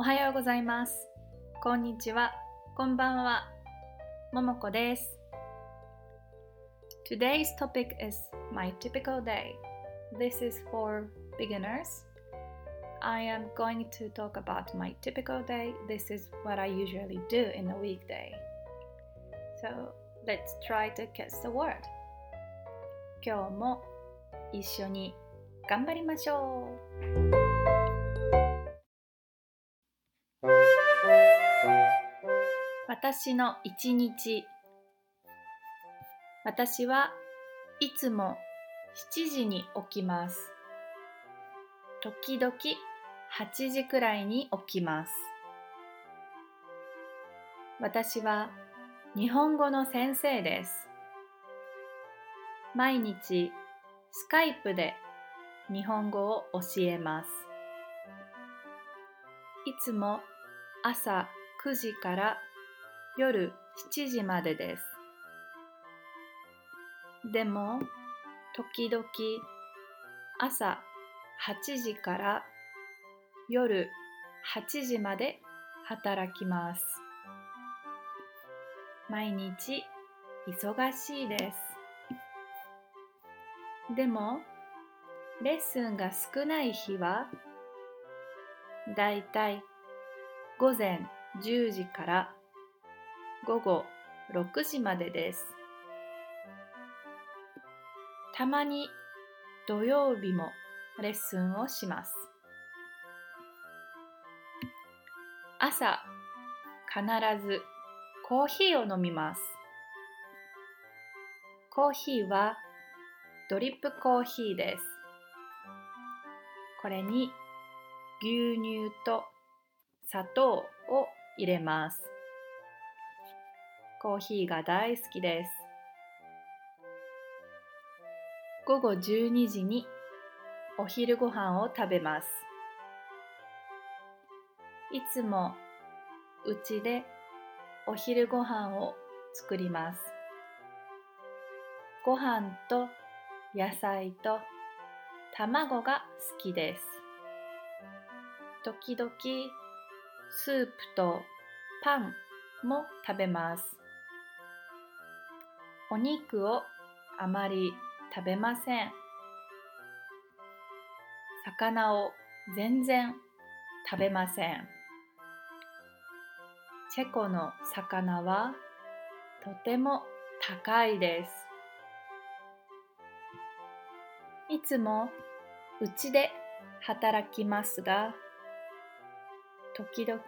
おはようございます。こんにちは。こんばんは。ももこです。Today's topic is my typical day. This is for beginners. I am going to talk about my typical day. This is what I usually do in a weekday. So let's try to guess the word. 今日も一緒に頑張りましょう。 私の一日。私はいつも7時に起きます。時々8時くらいに起きます。私は日本語の先生です。毎日スカイプで日本語を教えます。いつも朝9時から夜7時までです。でも、時々朝8時から夜8時まで働きます。毎日忙しいです。でも、レッスンが少ない日は、だいたい午前10時から午後6時までです。たまに土曜日もレッスンをします。朝必ずコーヒーを飲みます。コーヒーはドリップコーヒーです。これに牛乳と砂糖を入れます。コーヒーが大好きです。午後12時にお昼ご飯を食べます。いつもうちでお昼ご飯を作ります。ご飯と野菜と卵が好きです。時々スープとパンも食べます。お肉をあまり食べません。魚を全然食べません。チェコの魚はとても高いです。いつもうちで働きますが、時々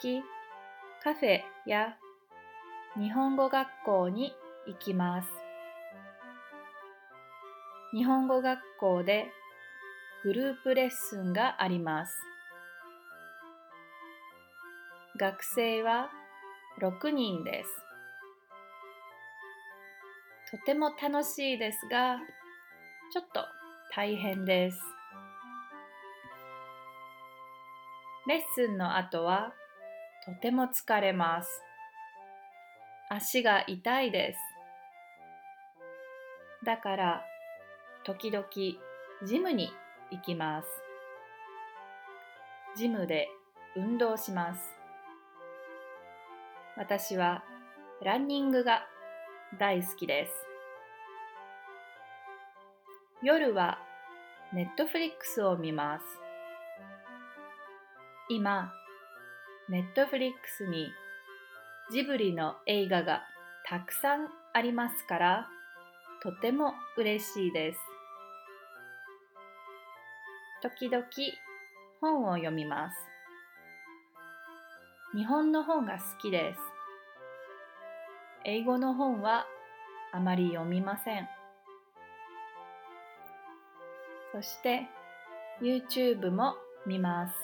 カフェや日本語学校に行きます。日本語学校でグループレッスンがあります。学生は6人です。とても楽しいですが、ちょっと大変です。レッスンの後はとても疲れます。足が痛いです。だから時々ジムに行きます。ジムで運動します。私はランニングが大好きです。夜はネットフリックスを見ます。今、ネットフリックスにジブリの映画がたくさんありますから、とても嬉しいです。時々本を読みます。日本の本が好きです。英語の本はあまり読みません。そして YouTube も見ます。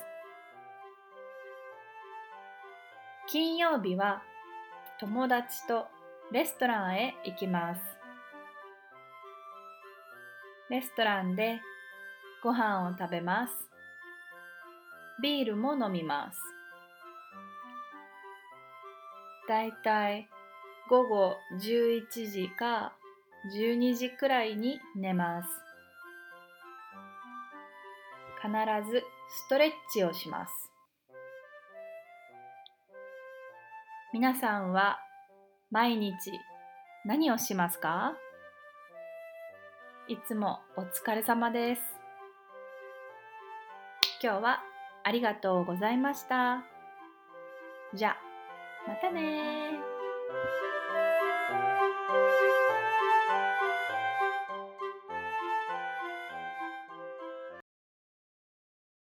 金曜日は友達とレストランへ行きます。レストランでご飯を食べます。ビールも飲みます。だいたい午後11時か12時くらいに寝ます。必ずストレッチをします。皆さんは毎日何をしますか？いつもお疲れ様です。今日はありがとうございました。じゃ、またね